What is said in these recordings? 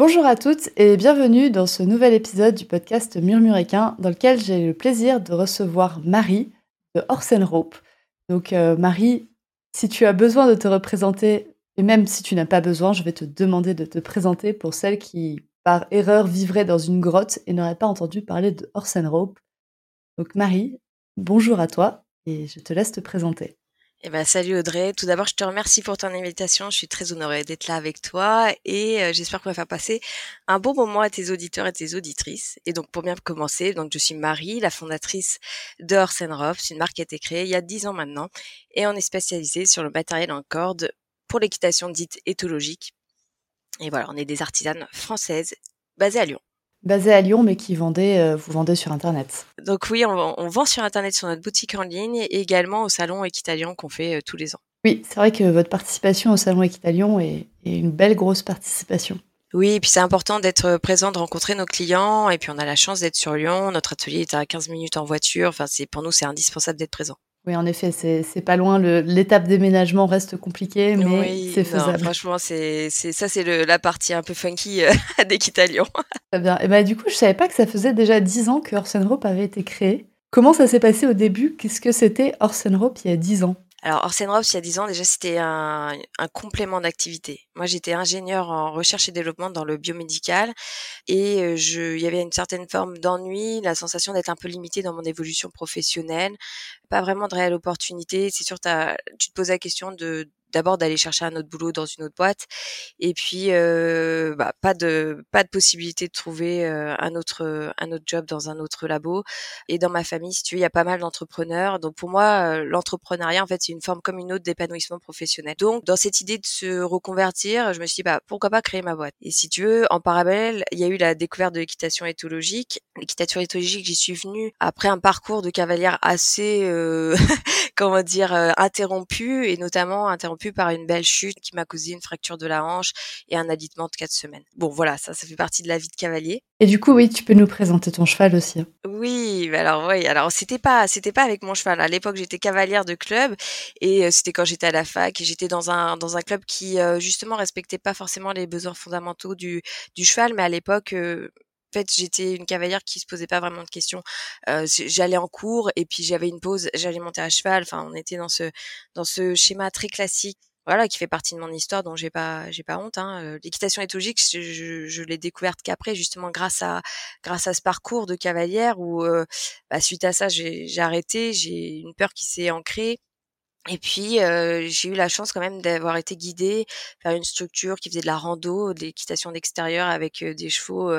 Bonjour à toutes et bienvenue dans ce nouvel épisode du podcast Murmuréquin dans lequel j'ai le plaisir de recevoir Marie de Orsen Rope. Donc euh, Marie, si tu as besoin de te représenter et même si tu n'as pas besoin, je vais te demander de te présenter pour celles qui, par erreur, vivraient dans une grotte et n'auraient pas entendu parler de Orsen Rope. Donc Marie, bonjour à toi et je te laisse te présenter. Eh ben, salut Audrey. Tout d'abord, je te remercie pour ton invitation. Je suis très honorée d'être là avec toi et euh, j'espère qu'on va faire passer un bon moment à tes auditeurs et tes auditrices. Et donc, pour bien commencer, donc je suis Marie, la fondatrice de Horse C'est une marque qui a été créée il y a dix ans maintenant et on est spécialisé sur le matériel en corde pour l'équitation dite éthologique. Et voilà, on est des artisanes françaises basées à Lyon. Basées à Lyon, mais qui vendaient, euh, vous vendez sur Internet. Donc oui, on, vend sur Internet sur notre boutique en ligne et également au salon Equitalion qu'on fait euh, tous les ans. Oui, c'est vrai que votre participation au salon Equitalion est, est une belle grosse participation. Oui, et puis c'est important d'être présent, de rencontrer nos clients. Et puis on a la chance d'être sur Lyon. Notre atelier est à 15 minutes en voiture. Enfin, c'est pour nous, c'est indispensable d'être présent. Oui, en effet, c'est pas loin. L'étape déménagement reste compliquée, mais c'est faisable. franchement, c'est ça, c'est la partie un peu funky euh, d'Equitalion. Très bien. Et bah, du coup, je savais pas que ça faisait déjà 10 ans que Orsen Rope avait été créé. Comment ça s'est passé au début? Qu'est-ce que c'était Orsen Rope il y a 10 ans? Alors, Orsen Rops, il y a 10 ans, déjà, c'était un, un, complément d'activité. Moi, j'étais ingénieur en recherche et développement dans le biomédical et euh, je, il y avait une certaine forme d'ennui, la sensation d'être un peu limité dans mon évolution professionnelle, pas vraiment de réelle opportunité. C'est sûr, tu te poses la question de d'abord d'aller chercher un autre boulot dans une autre boîte et puis euh, bah, pas de pas de possibilité de trouver euh, un autre un autre job dans un autre labo et dans ma famille si tu veux il y a pas mal d'entrepreneurs. Donc pour moi euh, l'entrepreneuriat en fait c'est une forme comme une autre d'épanouissement professionnel. Donc dans cette idée de se reconvertir je me suis dit bah pourquoi pas créer ma boîte? Et si tu veux en parallèle il y a eu la découverte de l'équitation éthologique. L'équitation éthologique j'y suis venue après un parcours de cavalière assez comment dire interrompu et notamment interrompu par une belle chute qui m'a causé une fracture de la hanche et un alitement de quatre semaines. Bon, voilà, ça, ça fait partie de la vie de cavalier. Et du coup, oui, tu peux nous présenter ton cheval aussi. Hein. Oui, alors oui, alors c'était pas, c'était pas avec mon cheval. À l'époque, j'étais cavalière de club et euh, c'était quand j'étais à la fac et j'étais dans un dans un club qui euh, justement respectait pas forcément les besoins fondamentaux du du cheval, mais à l'époque euh, j'étais une cavalière qui se posait pas vraiment de questions. Euh, j'allais en cours et puis j'avais une pause, j'allais monter à cheval. Enfin, on était dans ce dans ce schéma très classique, voilà, qui fait partie de mon histoire, dont j'ai pas j'ai pas honte. Hein. L'équitation éthologique, je, je, l'ai découverte qu'après, justement grâce à grâce à ce parcours de cavalière où euh, bah, suite à ça, j'ai arrêté, j'ai une peur qui s'est ancrée. Et puis euh, j'ai eu la chance quand même d'avoir été guidée par une structure qui faisait de la rando, de l'équitation d'extérieur avec des chevaux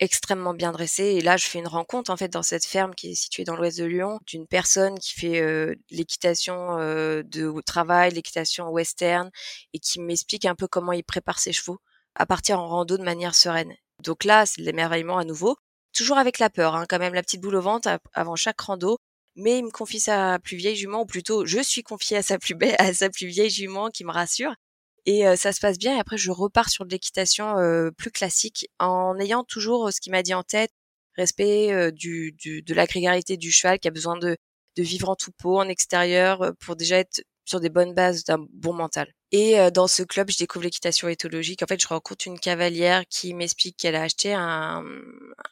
extrêmement bien dressé. Et là, je fais une rencontre en fait dans cette ferme qui est située dans l'ouest de Lyon d'une personne qui fait euh, l'équitation euh, de travail, l'équitation western, et qui m'explique un peu comment il prépare ses chevaux à partir en rando de manière sereine. Donc là, c'est l'émerveillement à nouveau, toujours avec la peur, hein, quand même la petite boule au ventre avant chaque rando. Mais il me confie sa plus vieille jument, ou plutôt je suis confiée à sa plus belle, à sa plus vieille jument qui me rassure et ça se passe bien. Et après, je repars sur de l'équitation plus classique en ayant toujours ce qui m'a dit en tête respect du, du, de la grégarité du cheval qui a besoin de, de vivre en tout-pot, en extérieur, pour déjà être sur des bonnes bases d'un bon mental. Et dans ce club, je découvre l'équitation éthologique. En fait, je rencontre une cavalière qui m'explique qu'elle a acheté un,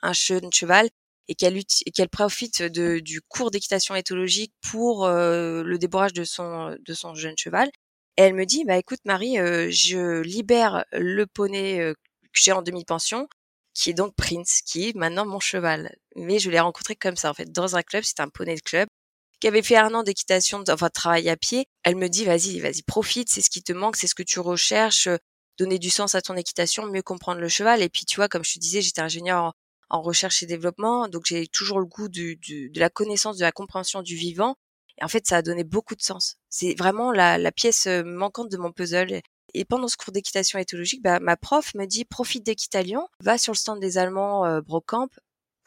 un jeune cheval et qu'elle profite de, du cours d'équitation éthologique pour le débourrage de son de son jeune cheval et elle me dit, bah écoute Marie, euh, je libère le poney euh, que j'ai en demi-pension, qui est donc Prince, qui est maintenant mon cheval. Mais je l'ai rencontré comme ça en fait, dans un club, c'est un poney de club qui avait fait un an d'équitation, enfin de travail à pied. Elle me dit, vas-y, vas-y, profite, c'est ce qui te manque, c'est ce que tu recherches, euh, donner du sens à ton équitation, mieux comprendre le cheval. Et puis tu vois, comme je te disais, j'étais ingénieur en, recherche et développement, donc j'ai toujours le goût de la connaissance, de la compréhension du vivant. Et en fait, ça a donné beaucoup de sens. C'est vraiment la, la pièce manquante de mon puzzle. Et pendant ce cours d'équitation éthologique, bah, ma prof me dit profite d'Équitalion, va sur le stand des Allemands euh, Brocamp,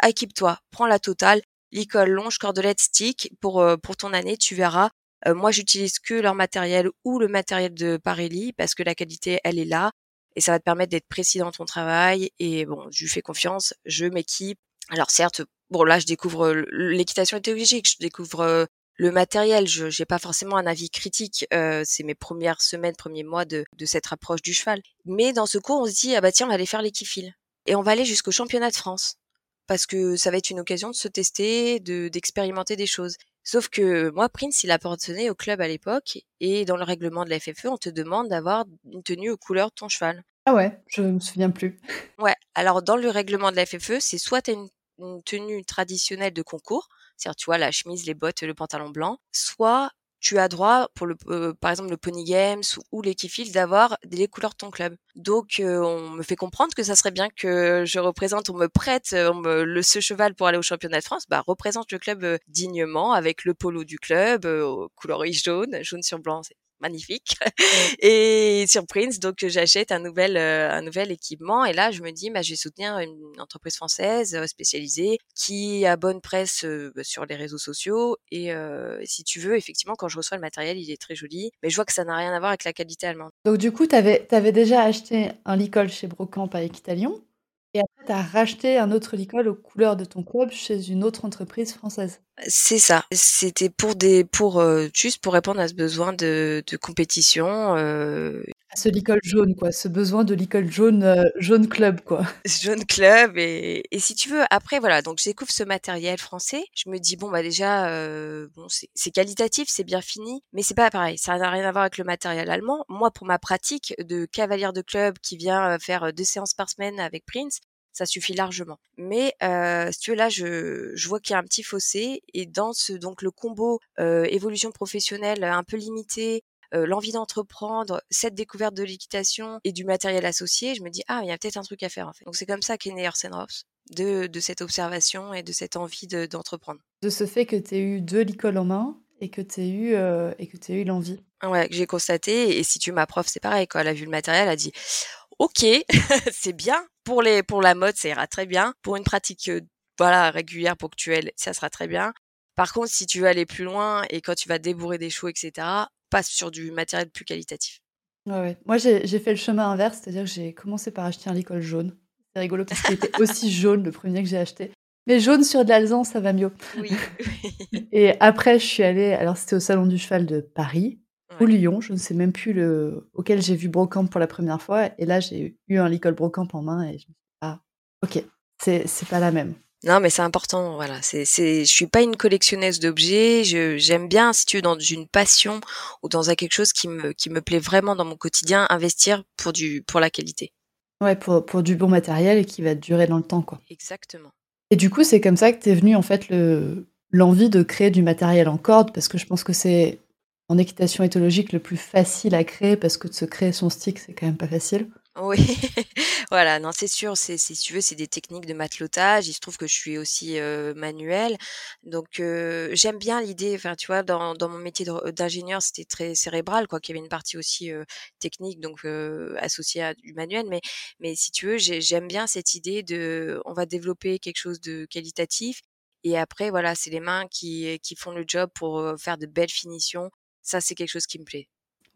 équipe-toi, prends la totale, l'école longe, cordelette, stick pour euh, pour ton année, tu verras. Euh, moi, j'utilise que leur matériel ou le matériel de Parelli parce que la qualité, elle est là et ça va te permettre d'être précis dans ton travail. Et bon, je lui fais confiance, je m'équipe. Alors certes, bon là, je découvre l'équitation éthologique, je découvre le matériel, je n'ai pas forcément un avis critique. Euh, c'est mes premières semaines, premiers mois de, de cette approche du cheval. Mais dans ce cours, on se dit ah bah tiens, on va aller faire l'équifile et on va aller jusqu'au championnat de France parce que ça va être une occasion de se tester, de d'expérimenter des choses. Sauf que moi, Prince, il appartenait au club à l'époque et dans le règlement de la FFE, on te demande d'avoir une tenue aux couleurs de ton cheval. Ah ouais, je me souviens plus. Ouais, alors dans le règlement de la FFE, c'est soit tu as une, une tenue traditionnelle de concours, c'est-à-dire tu vois la chemise, les bottes, le pantalon blanc, soit tu as droit pour le euh, par exemple le Pony Games ou, les Kifils d'avoir les couleurs de ton club. Donc euh, on me fait comprendre que ça serait bien que je représente, on me prête me, le ce cheval pour aller au championnat de France, bah représente le club euh, dignement avec le polo du club, couleur jaune, jaune sur blanc, magnifique. et sur Prince, donc j'achète un nouvel euh, un nouvel équipement et là je me dis bah je vais soutenir une entreprise française euh, spécialisée qui a bonne presse euh, bah, sur les réseaux sociaux et si tu veux effectivement quand je reçois le matériel il est très joli mais je vois que ça n'a rien à voir avec la qualité allemande. Donc du coup tu avais, avais déjà acheté un licol chez Brocamp à Equitalion et après, tu as racheté un autre licol aux couleurs de ton club chez une autre entreprise française. C'est ça. C'était pour des, pour euh, juste pour répondre à ce besoin de, de compétition. Euh... Ce licol jaune, quoi. Ce besoin de licol jaune, euh, jaune club, quoi. Jaune club et, et si tu veux, après voilà, donc je découvre ce matériel français. Je me dis bon bah déjà, euh, bon c'est qualitatif, c'est bien fini, mais c'est pas pareil. Ça n'a rien à voir avec le matériel allemand. Moi, pour ma pratique de cavalière de club qui vient faire deux séances par semaine avec Prince, ça suffit largement. Mais euh, si tu veux là, je, je vois qu'il y a un petit fossé et dans ce donc le combo euh, évolution professionnelle un peu limité, euh, l'envie d'entreprendre, cette découverte de l'équitation et du matériel associé, je me dis ah il y a peut-être un truc à faire en fait. Donc c'est comme ça qu'est né Rops de, de cette observation et de cette envie d'entreprendre. De, ce fait que tu aies eu deux licoles en main et que tu aies eu euh, et que tu eu l'envie. Ouais, que j'ai constaté et si tu ma prof, c'est pareil quand elle a vu le matériel, elle a dit OK, c'est bien, pour les pour la mode, ça ira très bien. Pour une pratique euh, voilà régulière, ponctuelle, ça sera très bien. Par contre, si tu veux aller plus loin et quand tu vas débourrer des chevaux, etc., passe sur du matériel plus qualitatif. Ouais, ouais. Moi, j'ai fait le chemin inverse, c'est-à-dire que j'ai commencé par acheter un licol jaune. C'est rigolo parce qu'il était aussi jaune le premier que j'ai acheté. Mais jaune sur de l'alzan, ça va mieux. Oui. et après, je suis allée, alors c'était au Salon du Cheval de Paris, ou Lyon, je ne sais même plus le auquel j'ai vu Brocamp pour la première fois. Et là, j'ai eu un licol Brocamp en main et je me suis dit, ah, ok, c'est, c'est pas la même. Non, mais c'est important, voilà. C'est, c'est, je suis pas une collectionneuse d'objets. Je, j'aime bien, si tu veux, dans une passion ou dans quelque chose qui me, qui me plaît vraiment dans mon quotidien, investir pour du, pour la qualité. Ouais, pour, pour du bon matériel et qui va durer dans le temps, quoi. Exactement. Et du coup, c'est comme ça que t'es venu, en fait, le, l'envie de créer du matériel en corde, parce que je pense que c'est en équitation éthologique le plus facile à créer parce que de se créer son stick, c'est quand même pas facile. Oui, voilà, non, c'est sûr, c'est, si tu veux, c'est des techniques de matelotage. Il se trouve que je suis aussi euh, manuel, donc euh, j'aime bien l'idée. Enfin, tu vois, dans, mon métier d'ingénieur, c'était très cérébral, quoi, qu'il y avait une partie aussi euh, technique, donc associée à du manuel. Mais, mais si tu veux, j'aime bien cette idée de, on va développer quelque chose de qualitatif, et après, voilà, c'est les mains qui font le job pour faire de belles finitions ça, c'est quelque chose qui me plaît.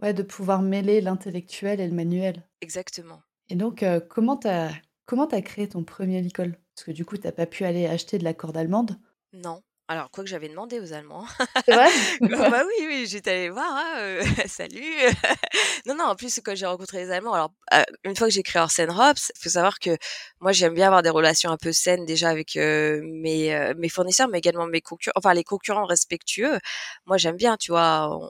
Ouais, de pouvoir mêler l'intellectuel et le manuel. Exactement. Et donc, euh, comment t'as comment as créé ton premier licol? Parce que du coup, t'as pas pu aller acheter de la corde allemande? Non. Alors, quoi que j'avais demandé aux Allemands. C'est vrai? Bah oui, oui, j'étais allée voir, hein, euh, salut. non, non, en plus, quand j'ai rencontré les Allemands, alors, euh, une fois que j'ai créé Orsen Rops, il faut savoir que moi, j'aime bien avoir des relations un peu saines déjà avec euh, mes, mes fournisseurs, mais également mes concurrents, enfin, les concurrents respectueux. Moi, j'aime bien, tu vois, on,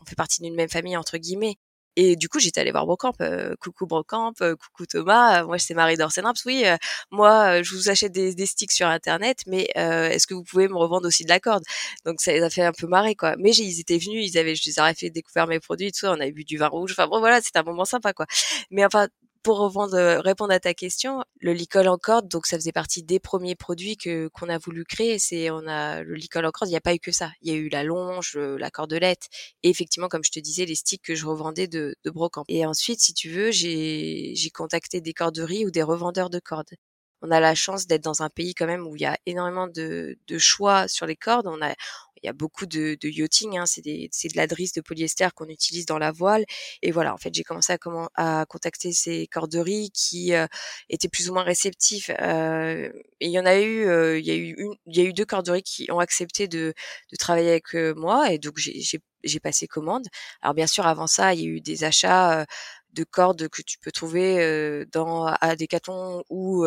on fait partie d'une même famille, entre guillemets. Et du coup, j'étais allée voir Brocamp. Euh, coucou Brocamp, euh, coucou Thomas. moi, c'est Marie d'Orsenraps. Oui, euh, moi, je vous achète des, des, sticks sur Internet, mais est-ce que vous pouvez me revendre aussi de la corde? Donc, ça les a fait un peu marrer, quoi. Mais ils étaient venus, ils avaient, je les ai fait découvrir mes produits, tout ça. On avait bu du vin rouge. Enfin bon, voilà, c'était un moment sympa, quoi. Mais enfin, pour répondre à ta question, le licol en corde, donc ça faisait partie des premiers produits que qu'on a voulu créer. C'est on a le licol en corde, il n'y a pas eu que ça. Il y a eu la longe, la cordelette, et effectivement, comme je te disais, les sticks que je revendais de, de brocante. Et ensuite, si tu veux, j'ai j'ai contacté des corderies ou des revendeurs de cordes on a la chance d'être dans un pays quand même où il y a énormément de, de choix sur les cordes. On a, il y a beaucoup de, de yachting, hein, c'est de la drisse de polyester qu'on utilise dans la voile. Et voilà, en fait, j'ai commencé à, comment, à contacter ces corderies qui euh, étaient plus ou moins réceptifs. Euh, et il y en a eu, euh, il y a eu une, il y a eu deux corderies qui ont accepté de, de travailler avec moi, et donc j'ai passé commande. Alors bien sûr, avant ça, il y a eu des achats de cordes que tu peux trouver dans à Decathlon ou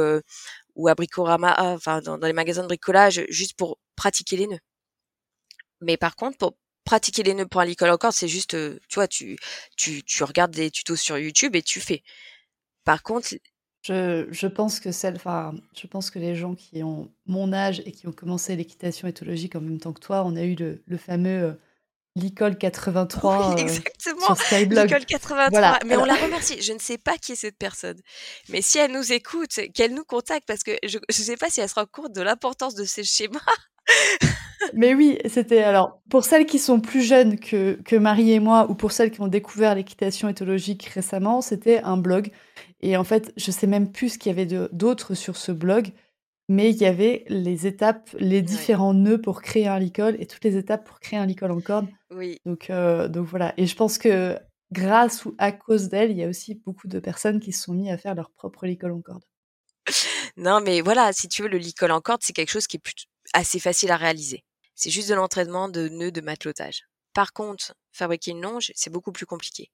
ou à Bricorama, enfin dans, les magasins de bricolage, juste pour pratiquer les nœuds. Mais par contre, pour pratiquer les nœuds pour un licol en corde, c'est juste, tu vois, tu, tu, tu regardes des tutos sur YouTube et tu fais. Par contre, je, je pense que celle, enfin, je pense que les gens qui ont mon âge et qui ont commencé l'équitation éthologique en même temps que toi, on a eu le, le fameux L'école 83 oui, exactement. sur Skyblog. L'école 83. Mais on la remercie. Je ne sais pas qui est cette personne. Mais si elle nous écoute, qu'elle nous contacte parce que je ne sais pas si elle se rend compte de l'importance de ces schémas. Mais oui, c'était alors pour celles qui sont plus jeunes que, que Marie et moi ou pour celles qui ont découvert l'équitation éthologique récemment, c'était un blog. Et en fait, je sais même plus ce qu'il y avait d'autres sur ce blog mais il y avait les étapes, les différents nœuds pour créer un licol et toutes les étapes pour créer un licol en corde. Oui. Donc, euh, donc voilà. Et je pense que grâce ou à cause d'elle, il y a aussi beaucoup de personnes qui se sont mis à faire leur propre licol en corde. Non, mais voilà, si tu veux, le licol en corde, c'est quelque chose qui est assez facile à réaliser. C'est juste de l'entraînement de nœuds de matelotage. Par contre, fabriquer une longe, c'est beaucoup plus compliqué.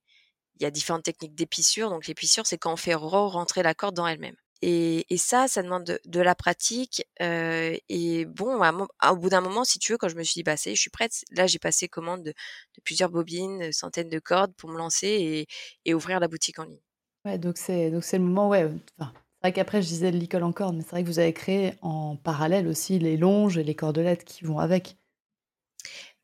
Il y a différentes techniques d'épissure. Donc l'épissure, c'est quand on fait re-rentrer la corde dans elle-même. Et, ça, ça demande de, la pratique. Euh, et bon, au bout d'un moment, si tu veux, quand je me suis dit, bah, c'est, je suis prête, là, j'ai passé commande de, plusieurs bobines, centaines de cordes pour me lancer et, ouvrir la boutique en ligne. Ouais, donc c'est, le moment, ouais. Vrai qu'après, je disais l'école en corde, mais c'est vrai que vous avez créé en parallèle aussi les longes et les cordelettes qui vont avec.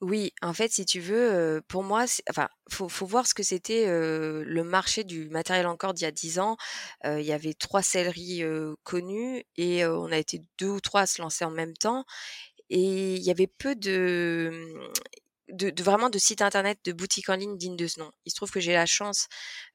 Oui, en fait, si tu veux, pour moi, enfin, faut, voir ce que c'était le marché du matériel en corde il y a 10 ans. il y avait trois selleries connues et on a été deux ou trois à se lancer en même temps. Et il y avait peu de, mmh, de, vraiment de sites internet, de boutiques en ligne dignes de ce nom. Il se trouve que j'ai la chance,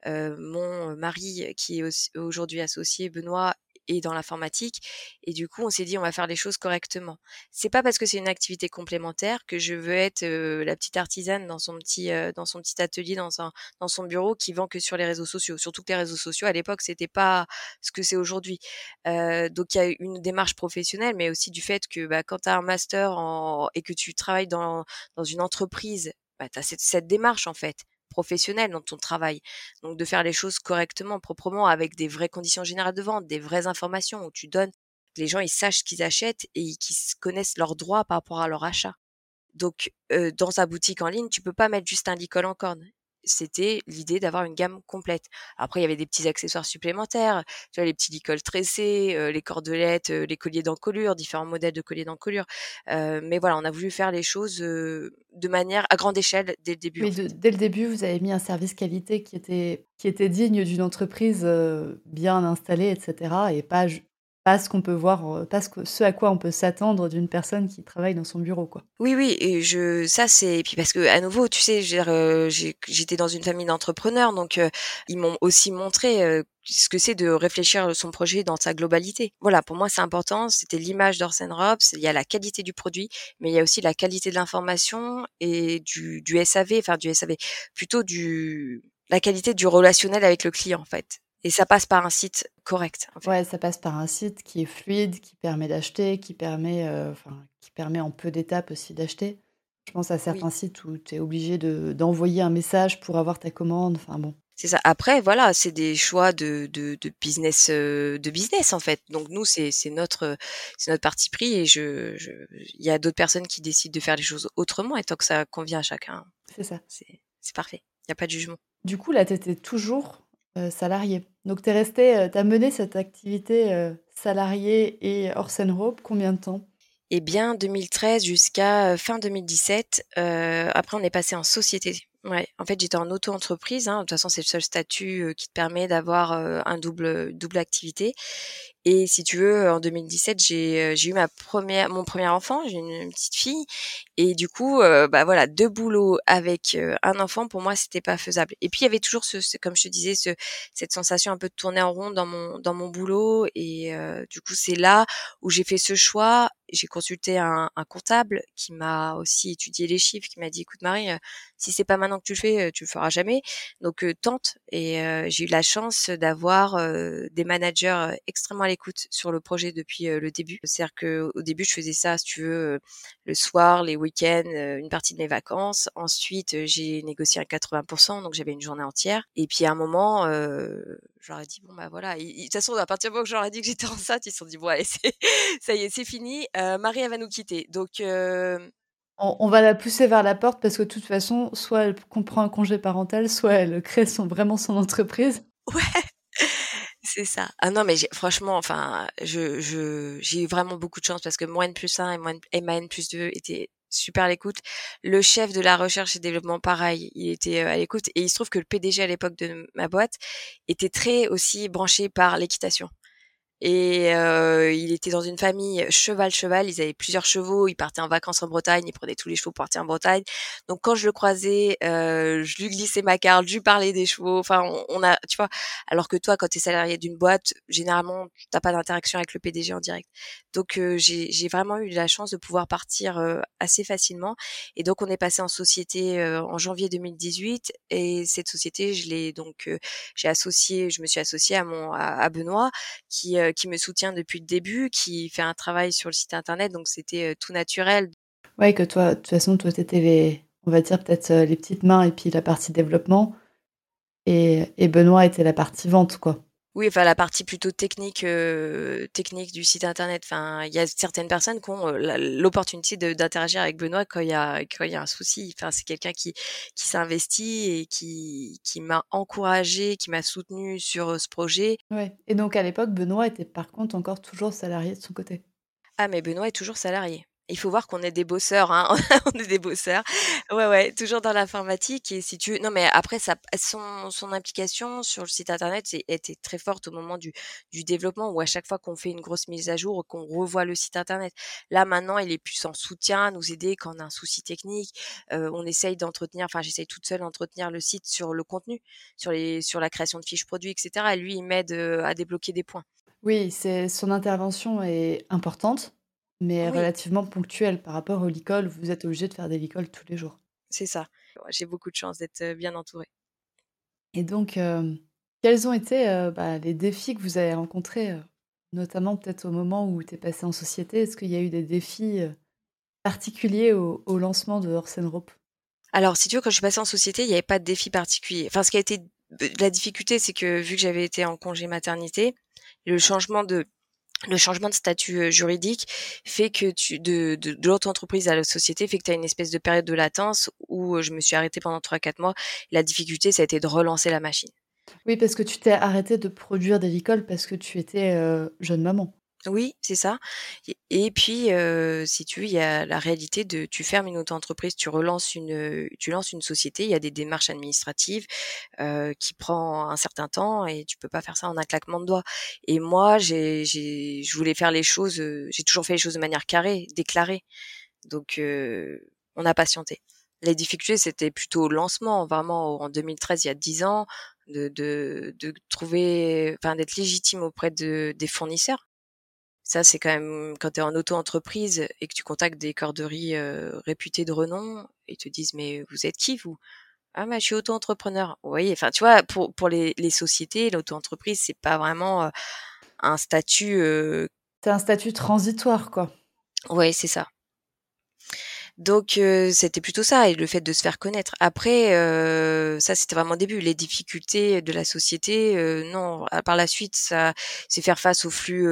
mon mari qui est aujourd'hui associé, Benoît, et dans l'informatique. Et du coup, on s'est dit, on va faire les choses correctement. C'est pas parce que c'est une activité complémentaire que je veux être la petite artisane dans son petit, dans son petit atelier, dans, dans son bureau, qui vend que sur les réseaux sociaux. Surtout que les réseaux sociaux, à l'époque, c'était pas ce que c'est aujourd'hui. donc, il y a une démarche professionnelle, mais aussi du fait que bah, quand tu as un master en, et que tu travailles dans, dans une entreprise, bah, tu as cette démarche, en fait professionnel dans ton travail. Donc de faire les choses correctement, proprement, avec des vraies conditions générales de vente, des vraies informations où tu donnes, que les gens ils sachent ce qu'ils achètent et qu'ils connaissent leurs droits par rapport à leur achat. Donc dans sa boutique en ligne, tu peux pas mettre juste un licol en corne c'était l'idée d'avoir une gamme complète. Après, il y avait des petits accessoires supplémentaires, tu vois, les petits licols tressés, euh, les cordelettes, euh, les colliers d'encolure, différents modèles de colliers d'encolure. Euh, mais voilà, on a voulu faire les choses de manière à grande échelle dès le début. Mais dès le début, vous avez mis un service qualité qui était, qui était digne d'une entreprise bien installée, etc. Et pas pas ce qu'on peut voir, pas ce, à quoi on peut s'attendre d'une personne qui travaille dans son bureau, quoi. Oui, oui, et je, ça c'est, puis parce que à nouveau, tu sais, j'étais dans une famille d'entrepreneurs, donc ils m'ont aussi montré ce que c'est de réfléchir son projet dans sa globalité. Voilà, pour moi c'est important, c'était l'image d'Orsen Robs, il y a la qualité du produit, mais il y a aussi la qualité de l'information et du, du SAV, enfin du SAV, plutôt du la qualité du relationnel avec le client en fait. Et ça passe par un site correct. En Ouais, ça passe par un site qui est fluide, qui permet d'acheter, qui permet, euh, enfin, qui permet en peu d'étapes aussi d'acheter. Je pense à certains sites où tu es obligé de, d'envoyer un message pour avoir ta commande. Enfin bon. C'est ça. Après, voilà, c'est des choix de, de, de business, euh, de business en fait. Donc nous, c'est, notre, c'est notre parti pris et je, je, il y a d'autres personnes qui décident de faire les choses autrement et tant que ça convient à chacun. C'est ça. C'est, parfait. Il n'y a pas de jugement. Du coup, là, tu étais toujours salarié. Donc tu es resté, euh, tu as mené cette activité euh, salariée et Orsen Hope combien de temps? Eh bien 2013 jusqu'à fin 2017. après on est passé en société en fait, j'étais en auto-entreprise, hein. De toute façon, c'est le seul statut, qui te permet d'avoir, un double activité et si tu veux, en 2017, j'ai, j'ai eu ma première mon premier enfant, j'ai une petite fille et du coup, bah, voilà, deux boulots avec, un enfant, pour moi, c'était pas faisable et puis il y avait toujours ce comme je te disais, ce cette sensation un peu de tourner en rond dans mon dans mon boulot et du coup, c'est là où j'ai fait ce choix. J'ai consulté un un comptable qui m'a aussi étudié les chiffres, qui m'a dit: «Écoute Marie, si c'est pas maintenant que tu le fais, tu le feras jamais. Donc tente. Et j'ai eu la chance d'avoir des managers extrêmement à l'écoute sur le projet depuis le début. C'est-à-dire qu'au début, je faisais ça, si tu veux, le soir, les week-ends, une partie de mes vacances. Ensuite, j'ai négocié à 80%, donc j'avais une journée entière. Et puis à un moment, euh, j'aurais dit bon bah voilà. De toute façon, à partir du moment que j'aurais dit que j'étais enceinte, ils se sont dit bon allez, ça y est, c'est fini. Marie, elle va nous quitter. Donc on, va la pousser vers la porte parce que de toute façon, soit elle comprend un congé parental, soit elle crée son, vraiment son entreprise. Ouais, c'est ça. Ah non, mais franchement, enfin, je, je, j'ai eu vraiment beaucoup de chance parce que moi N plus 1 et, moi, et ma N plus 2 étaient super à l'écoute. Le chef de la recherche et développement, pareil, il était euh, à l'écoute. Et il se trouve que le PDG à l'époque de ma boîte était très aussi branché par l'équitation. Et euh, il était dans une famille cheval-cheval. Ils avaient plusieurs chevaux. Ils partaient en vacances en Bretagne. Ils prenaient tous les chevaux pour partir en Bretagne. Donc quand je le croisais, euh, je lui glissais ma carte, je lui parlais des chevaux. Enfin, on, a, tu vois. Alors que toi, quand tu es salarié d'une boîte, généralement, tu n'as pas d'interaction avec le PDG en direct. Donc euh, j'ai vraiment eu la chance de pouvoir partir euh, assez facilement. Et donc on est passé en société euh, en janvier 2018. Et cette société, je l'ai donc j'ai associé, je me suis associée à mon à, à Benoît qui euh, qui me soutient depuis le début, qui fait un travail sur le site internet, donc c'était euh, tout naturel. Ouais, que toi, de toute façon, toi, t'étais les, on va dire peut-être euh, les petites mains et puis la partie développement, et, et Benoît était la partie vente, quoi. Oui, enfin la partie plutôt technique, euh, technique du site internet. Enfin, il y a certaines personnes qui ont euh, l'opportunité d'interagir avec Benoît quand il y a quand il y a un souci. Enfin, c'est quelqu'un qui qui s'investit et qui qui m'a encouragé, qui m'a soutenu sur euh, ce projet. Ouais. Et donc à l'époque, Benoît était par contre encore toujours salarié de son côté. Ah, mais Benoît est toujours salarié il faut voir qu'on est des bosseurs, hein. on est des bosseurs. Ouais, ouais, toujours dans l'informatique. Et si tu, non, mais après, ça, son, son implication sur le site internet était très forte au moment du, du développement, où à chaque fois qu'on fait une grosse mise à jour, qu'on revoit le site internet. Là, maintenant, il est plus en soutien, nous aider quand on a un souci technique. Euh, on essaye d'entretenir, enfin, j'essaye toute seule d'entretenir le site sur le contenu, sur les, sur la création de fiches produits, etc. Et lui, il m'aide euh, à débloquer des points. Oui, c'est son intervention est importante mais relativement ponctuelle par rapport au licol. Vous êtes obligé de faire des licoles tous les jours. C'est ça. J'ai beaucoup de chance d'être bien entourée. Et donc, quels ont été bah, les défis que vous avez rencontrés, notamment peut-être au moment où tu es passé en société? Est-ce qu'il y a eu des défis particuliers au, lancement de Orsen Rope? Alors, si tu veux, quand je suis passée en société, il n'y avait pas de défi particulier. Enfin, ce qui a été la difficulté, c'est que vu que j'avais été en congé maternité, le changement de le changement de statut juridique fait que tu de, de, l'autre entreprise à la société fait que tu as une espèce de période de latence où je me suis arrêtée pendant 3-4 mois. La difficulté, ça a été de relancer la machine. Oui, parce que tu t'es arrêté de produire des licoles parce que tu étais jeune maman. Oui, c'est ça. Et puis, si tu veux, il y a la réalité de tu fermes une auto-entreprise, tu relances une, tu lances une société, il y a des démarches administratives qui prend un certain temps et tu peux pas faire ça en un claquement de doigts. Et moi, j'ai, j'ai, je voulais faire les choses, j'ai toujours fait les choses de manière carrée, déclarée. Donc, on a patienté. Les difficultés, c'était plutôt au lancement, vraiment en 2013, il y a 10 ans, de, de, de trouver, enfin, d'être légitime auprès de, des fournisseurs ça, c'est quand même quand tu es en auto-entreprise et que tu contactes des corderies euh, réputées de renom, ils te disent mais vous êtes qui vous? Ah mais je suis auto-entrepreneur. Voyez, enfin tu vois, pour pour les, les sociétés, l'auto-entreprise, c'est pas vraiment euh, un statut. Euh... C'est un statut transitoire, quoi. Oui, c'est ça. Donc c'était plutôt ça et le fait de se faire connaître. Après, ça c'était vraiment début. Les difficultés de la société, non. Par la suite, ça c'est faire face au flux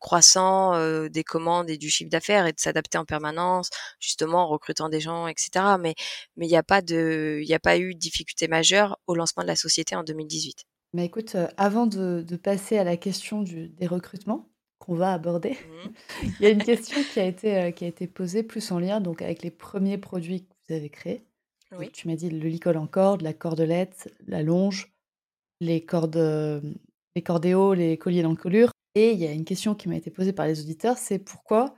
croissant des commandes et du chiffre d'affaires et de s'adapter en permanence, justement en recrutant des gens, etc. Mais mais il n'y a pas de, il a pas eu de difficulté majeure au lancement de la société en 2018. Mais écoute, avant de, de passer à la question du, des recrutements, qu'on va aborder. Mmh. Il y a une question qui a été, euh, qui a été posée plus en lien donc avec les premiers produits que vous avez créés. Oui. tu m'as dit le licol en corde, la cordelette, la longe, les cordes, les cordéos, les colliers d'encolure. Et il y a une question qui m'a été posée par les auditeurs, c'est pourquoi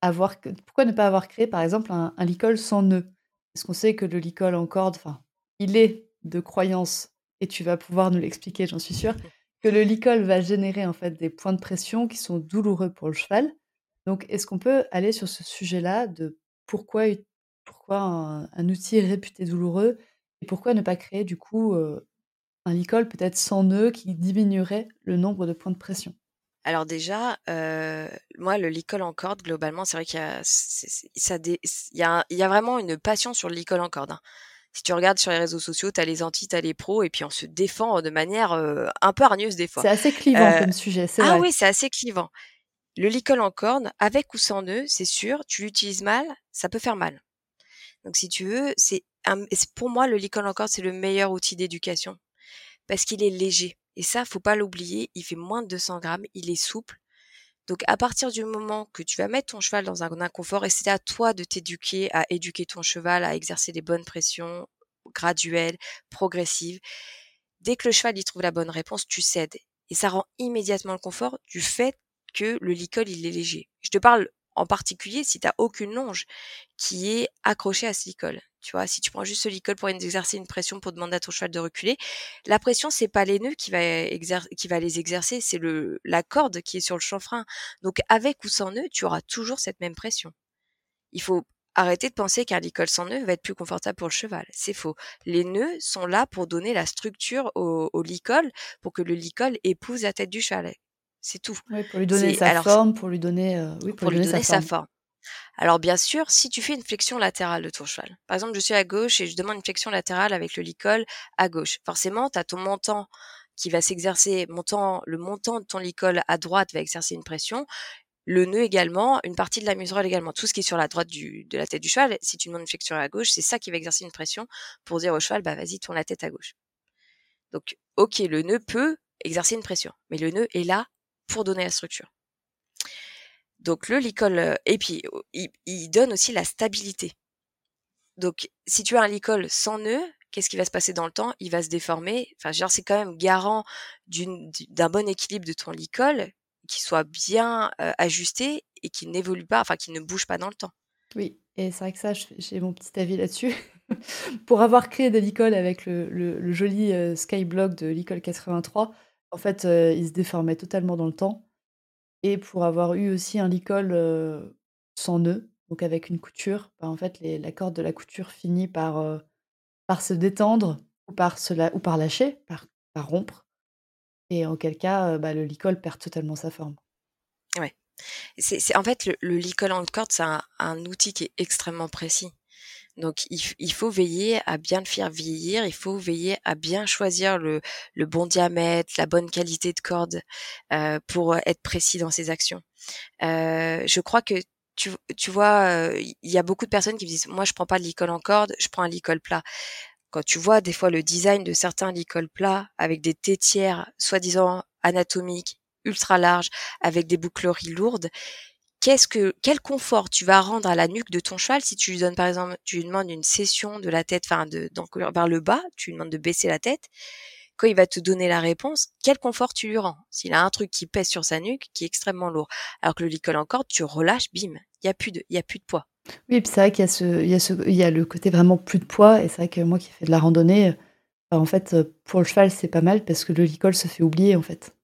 avoir, pourquoi ne pas avoir créé par exemple un, licol sans nœud Est-ce qu'on sait que le licol en corde, enfin, il est de croyance, et tu vas pouvoir nous l'expliquer, j'en suis sûre, que le licol va générer en fait des points de pression qui sont douloureux pour le cheval. Donc, est-ce qu'on peut aller sur ce sujet-là de pourquoi, un, outil réputé douloureux et pourquoi ne pas créer du coup un licol peut-être sans nœud qui diminuerait le nombre de points de pression? Alors déjà, moi, le licol en corde, globalement, c'est vrai qu'il y a, y vraiment une passion sur le licol en corde. Hein. Si tu regardes sur les réseaux sociaux, tu as les anti, tu as les pros, et puis on se défend de manière un peu hargneuse des fois. C'est assez clivant comme sujet, c'est Ah oui, c'est assez clivant. Le licol en corde, avec ou sans nœud, c'est sûr, tu l'utilises mal, ça peut faire mal. Donc si tu veux, c'est pour moi le licol en corde, c'est le meilleur outil d'éducation parce qu'il est léger. Et ça, faut pas l'oublier, il fait moins de 200 grammes, il est souple. Donc à partir du moment que tu vas mettre ton cheval dans un inconfort, et c'est à toi de t'éduquer, à éduquer ton cheval, à exercer des bonnes pressions graduelles, progressives. Dès que le cheval y trouve la bonne réponse, tu cèdes. Et ça rend immédiatement le confort du fait que le licol, il est léger. Je te parle en particulier si tu n'as aucune longe qui est accrochée à ce licol. Tu vois, si tu prends juste ce licol pour exercer une pression pour demander à ton cheval de reculer, la pression c'est pas les nœuds qui va, les exercer, c'est la corde qui est sur le chanfrein. Donc avec ou sans nœud, tu auras toujours cette même pression. Il faut arrêter de penser qu'un licol sans nœud va être plus confortable pour le cheval. C'est faux. Les nœuds sont là pour donner la structure au, au licol, pour que le licol épouse la tête du cheval. C'est tout. Oui, pour lui donner sa forme, pour lui donner, euh, oui, pour, lui donner, sa, forme. Alors bien sûr, si tu fais une flexion latérale de ton cheval, par exemple, je suis à gauche et je demande une flexion latérale avec le licol à gauche. Forcément, tu as ton montant qui va s'exercer, montant, le montant de ton licol à droite va exercer une pression, le nœud également, une partie de la muserolle également, tout ce qui est sur la droite du, de la tête du cheval. Si tu demandes une flexion à gauche, c'est ça qui va exercer une pression pour dire au cheval, bah vas-y, tourne la tête à gauche. Donc, ok, le nœud peut exercer une pression, mais le nœud est là pour donner la structure. Donc le licol, euh, et puis il, donne aussi la stabilité. Donc si tu as un licol sans nœud, qu'est-ce qui va se passer dans le temps? Il va se déformer. Enfin, genre c'est quand même garant d'un bon équilibre de ton licol, qui soit bien euh, ajusté et qui n'évolue pas, enfin qui ne bouge pas dans le temps. Oui, et c'est vrai que ça, j'ai mon petit avis là-dessus. Pour avoir créé des licoles avec le, joli euh, Skyblock de l'icole 83, en fait, il se déformait totalement dans le temps et pour avoir eu aussi un licol, sans nœud, donc avec une couture, bah, en fait, la corde de la couture finit par, se détendre ou par se ou par lâcher, par rompre et en quel cas, bah, le licol perd totalement sa forme. Ouais. C'est en fait, le le licol en corde, c'est un outil qui est extrêmement précis. Donc il, faut veiller à bien le faire vieillir, il faut veiller à bien choisir le, bon diamètre, la bonne qualité de corde euh, pour être précis dans ses actions. Euh, je crois que tu, vois, euh, il y a beaucoup de personnes qui me disent moi je prends pas de licol en corde, je prends un licol plat. Quand tu vois des fois le design de certains licols plats avec des tétières soi-disant anatomiques ultra larges avec des boucleries lourdes, qu'est-ce que quel confort tu vas rendre à la nuque de ton cheval si tu lui donnes par exemple tu lui demandes une session de la tête enfin de vers le bas tu lui demandes de baisser la tête quand il va te donner la réponse quel confort tu lui rends? S'il a un truc qui pèse sur sa nuque qui est extrêmement lourd alors que le licol en corde tu relâches bim il y a plus de il y a plus de poids. Oui c'est vrai qu'il y a ce il y a ce il y a le côté vraiment plus de poids et c'est vrai que moi qui fais de la randonnée bah, en fait pour le cheval c'est pas mal parce que le licol se fait oublier en fait.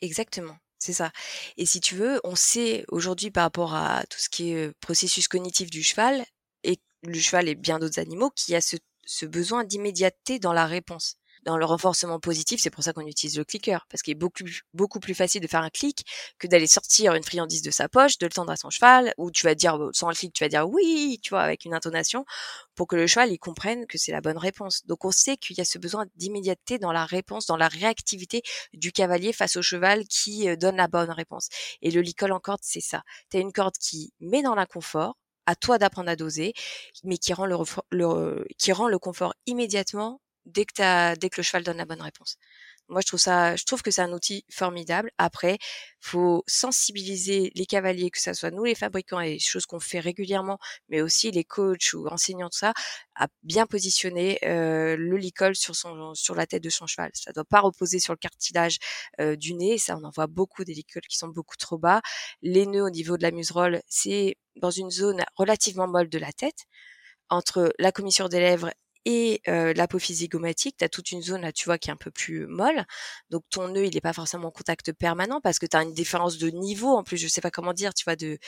Exactement c'est ça. Et si tu veux, on sait aujourd'hui par rapport à tout ce qui est processus cognitif du cheval, et le cheval et bien d'autres animaux, qui a ce, ce besoin d'immédiateté dans la réponse dans le renforcement positif, c'est pour ça qu'on utilise le clicker, parce qu'il est beaucoup, beaucoup plus facile de faire un clic que d'aller sortir une friandise de sa poche, de le tendre à son cheval, ou tu vas dire, sans le clic, tu vas dire oui, tu vois, avec une intonation, pour que le cheval, il comprenne que c'est la bonne réponse. Donc on sait qu'il y a ce besoin d'immédiateté dans la réponse, dans la réactivité du cavalier face au cheval qui euh, donne la bonne réponse. Et le licol en corde, c'est ça. Tu as une corde qui met dans l'inconfort, à toi d'apprendre à doser, mais qui rend le, le, qui rend le confort immédiatement dès que, dès que le cheval donne la bonne réponse. Moi, je trouve ça, je trouve que c'est un outil formidable. Après, faut sensibiliser les cavaliers, que ce soit nous les fabricants et choses qu'on fait régulièrement, mais aussi les coachs ou enseignants de ça, à bien positionner euh, le licol sur son sur la tête de son cheval. Ça doit pas reposer sur le cartilage euh, du nez. Ça, on en voit beaucoup des licols qui sont beaucoup trop bas. Les nœuds au niveau de la muserolle, c'est dans une zone relativement molle de la tête entre la commissure des lèvres et l'apophyse zygomatique, tu as toute une zone là, tu vois, qui est un peu plus molle. Donc ton nœud, il n'est pas forcément en contact permanent parce que tu as une différence de niveau en plus, je sais pas comment dire, tu vois, de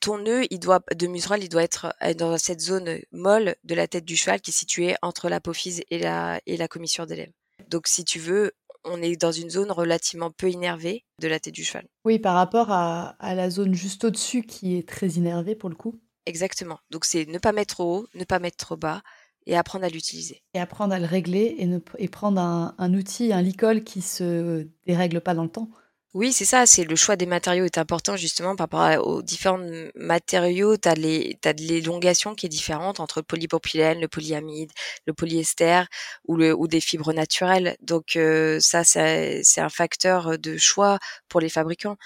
ton nœud, il doit de muserolle, il doit être dans cette zone molle de la tête du cheval qui est située entre l'apophyse et la et la commissure des lèvres. Donc si tu veux, on est dans une zone relativement peu innervée de la tête du cheval. Oui, par rapport à, à la zone juste au-dessus qui est très innervée pour le coup. Exactement. Donc c'est ne pas mettre trop haut, ne pas mettre trop bas et apprendre à l'utiliser. Et apprendre à le régler et, ne, et prendre un, un, outil, un licol qui se dérègle pas dans le temps. Oui, c'est ça, c'est le choix des matériaux est important justement par rapport aux différents matériaux, tu as les as de l'élongation qui est différente entre le polypropylène, le polyamide, le polyester ou le ou des fibres naturelles. Donc euh, ça c'est un facteur de choix pour les fabricants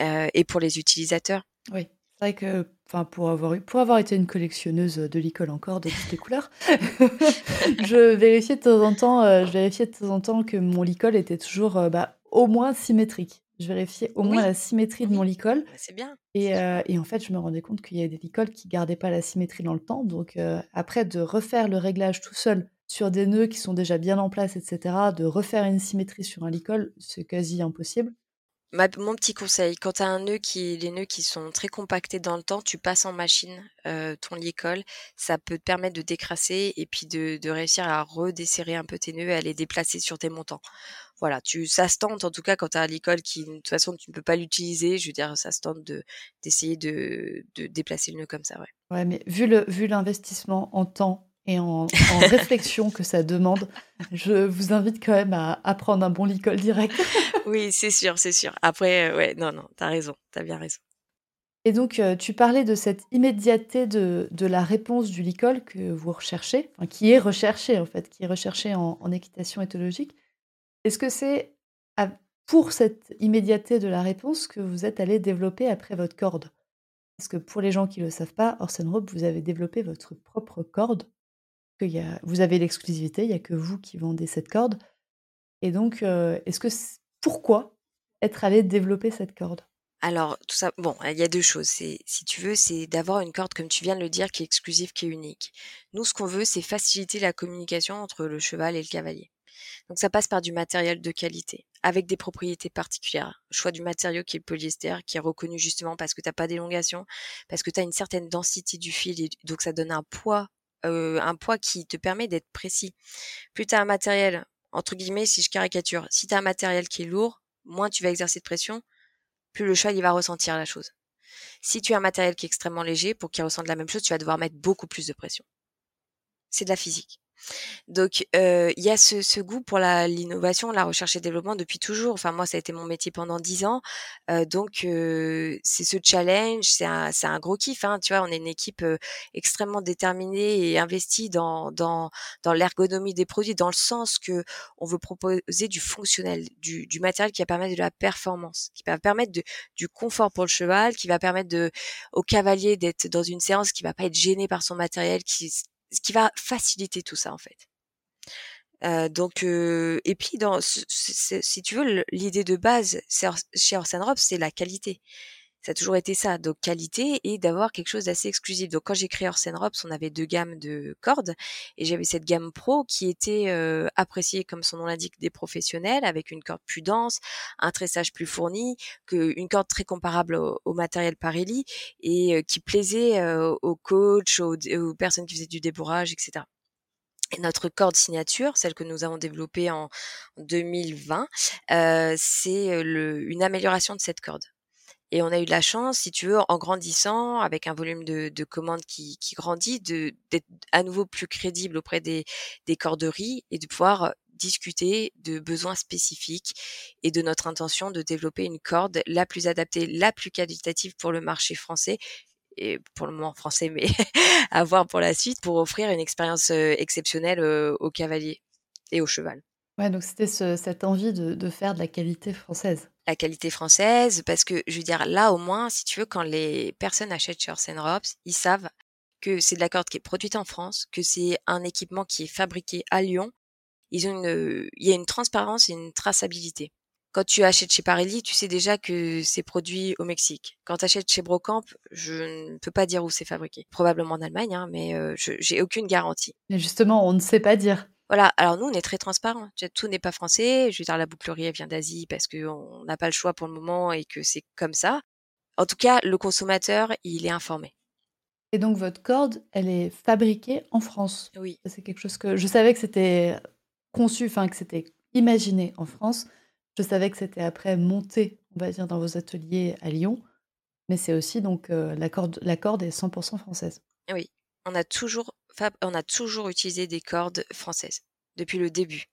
euh, et pour les utilisateurs. Oui. C'est vrai que enfin pour avoir eu, pour avoir été une collectionneuse de licol encore de toutes les couleurs, je vérifiais de temps en temps, euh, je vérifiais de temps en temps que mon licol était toujours euh, bah, au moins symétrique. Je vérifiais au moins la symétrie de mon licol. Bah, c'est bien. Et, euh, et, en fait, je me rendais compte qu'il y avait des licols qui gardaient pas la symétrie dans le temps. Donc après, de refaire le réglage tout seul sur des nœuds qui sont déjà bien en place, etc., de refaire une symétrie sur un licol, c'est quasi impossible mon petit conseil, quand tu as un nœud qui, les nœuds qui sont très compactés dans le temps, tu passes en machine euh, ton licol, ça peut te permettre de décrasser et puis de, de réussir à redesserrer un peu tes nœuds et à les déplacer sur tes montants. Voilà, tu, ça se tente en tout cas quand tu as un licol qui, de toute façon, tu ne peux pas l'utiliser. Je veux dire, ça se tente de d'essayer de, de déplacer le nœud comme ça, ouais. Ouais, mais vu le vu l'investissement en temps et en, en réflexion que ça demande, je vous invite quand même à, à prendre un bon licol direct. oui, c'est sûr, c'est sûr. Après, euh, ouais, non, non, t'as raison, t'as bien raison. Et donc, euh, tu parlais de cette immédiateté de, de la réponse du licol que vous recherchez, enfin, qui est recherchée en fait, qui est recherchée en, en équitation éthologique. Est-ce que c'est pour cette immédiateté de la réponse que vous êtes allé développer après votre corde? Parce que pour les gens qui ne le savent pas, Orson Rope, vous avez développé votre propre corde vous avez l'exclusivité, il n'y a que vous qui vendez cette corde. Et donc, euh, est-ce que pourquoi être allé développer cette corde? Alors, tout ça, bon, il y a deux choses. Si tu veux, c'est d'avoir une corde, comme tu viens de le dire, qui est exclusive, qui est unique. Nous, ce qu'on veut, c'est faciliter la communication entre le cheval et le cavalier. Donc, ça passe par du matériel de qualité, avec des propriétés particulières. Choix du matériau qui est le polyester, qui est reconnu justement parce que tu n'as pas d'élongation, parce que tu as une certaine densité du fil, et donc ça donne un poids un poids qui te permet d'être précis. Plus tu as un matériel, entre guillemets, si je caricature, si tu as un matériel qui est lourd, moins tu vas exercer de pression, plus le cheval il va ressentir la chose. Si tu as un matériel qui est extrêmement léger, pour qu'il ressente la même chose, tu vas devoir mettre beaucoup plus de pression. C'est de la physique. Donc il y a ce, goût pour l'innovation, la recherche et développement depuis toujours. Enfin moi ça a été mon métier pendant dix ans, donc c'est ce challenge, c'est un, un gros kiff. Hein, tu vois, on est une équipe extrêmement déterminée et investie dans l'ergonomie des produits, dans le sens que on veut proposer du fonctionnel, du, matériel qui va permettre de la performance, qui va permettre du confort pour le cheval, qui va permettre au cavalier d'être dans une séance qui va pas être gêné par son matériel, qui ce qui va faciliter tout ça en fait. Euh, donc euh, et puis dans si tu veux l'idée de base chez Orson Rob c'est la qualité ça a toujours été ça donc qualité et d'avoir quelque chose d'assez exclusif donc quand j'ai créé Orson Robs on avait deux gammes de cordes et j'avais cette gamme pro qui était euh, appréciée comme son nom l'indique des professionnels avec une corde plus dense un tressage plus fourni que une corde très comparable au, matériel Parelli et qui plaisait aux coachs aux, aux personnes qui faisaient du débourrage etc et notre corde signature, celle que nous avons développée en 2020, euh, c'est une amélioration de cette corde. Et on a eu la chance, si tu veux, en grandissant, avec un volume de, de commandes qui, qui grandit, d'être à nouveau plus crédible auprès des, des corderies et de pouvoir discuter de besoins spécifiques et de notre intention de développer une corde la plus adaptée, la plus qualitative pour le marché français et pour le moment français, mais à voir pour la suite, pour offrir une expérience exceptionnelle au cavalier et au cheval. Ouais, donc c'était cette envie de, de faire de la qualité française. La qualité française, parce que je veux dire, là au moins, si tu veux, quand les personnes achètent chez Orsen Robs, ils savent que c'est de la corde qui est produite en France, que c'est un équipement qui est fabriqué à Lyon. Ils ont une, il y a une transparence et une traçabilité. Quand tu achètes chez Parelli, tu sais déjà que c'est produit au Mexique. Quand tu achètes chez Brocamp, je ne peux pas dire où c'est fabriqué. Probablement en Allemagne, hein, mais euh, je j'ai aucune garantie. Mais justement, on ne sait pas dire. Voilà. Alors nous, on est très transparent. Tout n'est pas français. Je veux dire, la bouclerie elle vient d'Asie parce qu'on n'a pas le choix pour le moment et que c'est comme ça. En tout cas, le consommateur, il est informé. Et donc votre corde, elle est fabriquée en France. Oui. C'est quelque chose que je savais que c'était conçu, enfin que c'était imaginé en France. Je savais que c'était après monté, on va dire, dans vos ateliers à Lyon, mais c'est aussi donc euh, la, corde, la corde est 100% française. Oui, on a toujours, utilisé des cordes françaises depuis le début.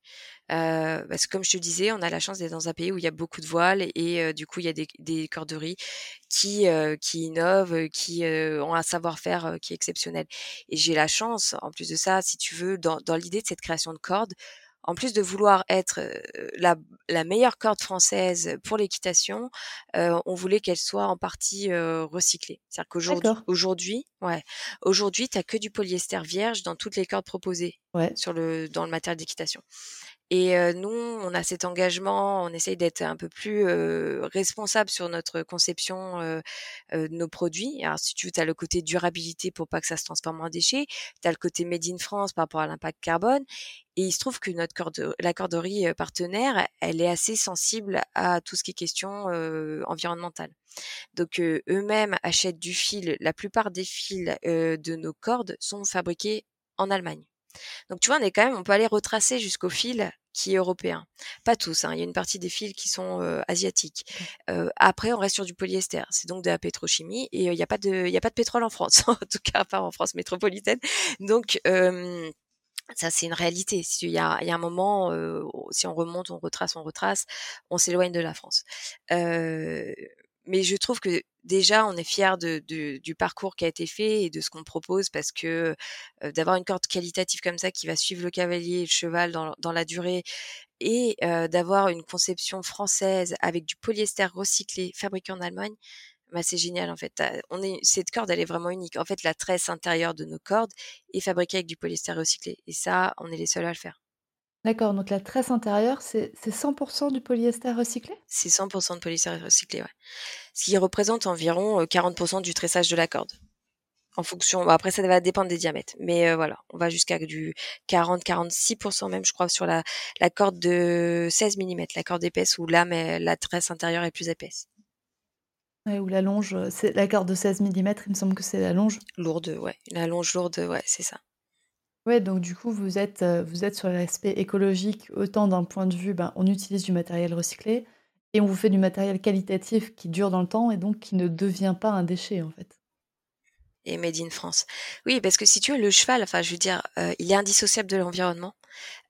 Euh, parce que comme je te disais, on a la chance d'être dans un pays où il y a beaucoup de voiles et euh, du coup il y a des, corderies qui qui innovent, qui ont un savoir-faire qui est exceptionnel. Et j'ai la chance, en plus de ça, si tu veux, dans l'idée de cette création de cordes, en plus de vouloir être la, la, meilleure corde française pour l'équitation, on voulait qu'elle soit en partie recyclée. C'est-à-dire qu'aujourd'hui, aujourd'hui, ouais, aujourd'hui, t'as que du polyester vierge dans toutes les cordes proposées sur le dans le matériel d'équitation. Et nous, on a cet engagement, on essaye d'être un peu plus responsable sur notre conception de nos produits. Alors, si tu veux, tu as le côté durabilité pour pas que ça se transforme en déchets, tu as le côté made in France par rapport à l'impact carbone. Et il se trouve que notre corde, la corderie partenaire, elle est assez sensible à tout ce qui est question environnementale. Donc eux-mêmes achètent du fil. La plupart des fils de nos cordes sont fabriqués en Allemagne. Donc tu vois, on est quand même, on peut aller retracer jusqu'au fil qui est européen. Pas tous, hein, il y a une partie des fils qui sont euh, asiatiques. Euh, après, on reste sur du polyester, c'est donc de la pétrochimie et il n'y a pas de, a pas de pétrole en France, en tout cas pas en France métropolitaine. Donc ça, c'est une réalité. Il y a, il y a un moment, si on remonte, on retrace, on retrace, on s'éloigne de la France. Mais je trouve que déjà on est fier du parcours qui a été fait et de ce qu'on propose parce que d'avoir une corde qualitative comme ça qui va suivre le cavalier et le cheval dans, la durée et d'avoir une conception française avec du polyester recyclé fabriqué en Allemagne, bah, c'est génial en fait. Cette corde elle est vraiment unique. En fait, la tresse intérieure de nos cordes est fabriquée avec du polyester recyclé et ça, on est les seuls à le faire. D'accord, donc la tresse intérieure, c'est 100% du polyester recyclé? C'est 100% de polyester recyclé, ouais. Ce qui représente environ 40% du tressage de la corde. En fonction, après ça va dépendre des diamètres, mais voilà, on va jusqu'à du 40-46% même, je crois, sur la, la corde de 16 mm, la corde épaisse où là, mais la tresse intérieure est plus épaisse. Ouais, ou la longe, c'est la corde de 16 mm, il me semble que c'est la longe. Lourde, ouais, la longe lourde, ouais, c'est ça. Ouais, donc du coup, vous êtes, euh, vous êtes sur l'aspect écologique, autant d'un point de vue, ben, on utilise du matériel recyclé et on vous fait du matériel qualitatif qui dure dans le temps et donc qui ne devient pas un déchet, en fait. Et made in France. Oui, parce que si tu veux, le cheval, enfin, je veux dire, euh, il est indissociable de l'environnement.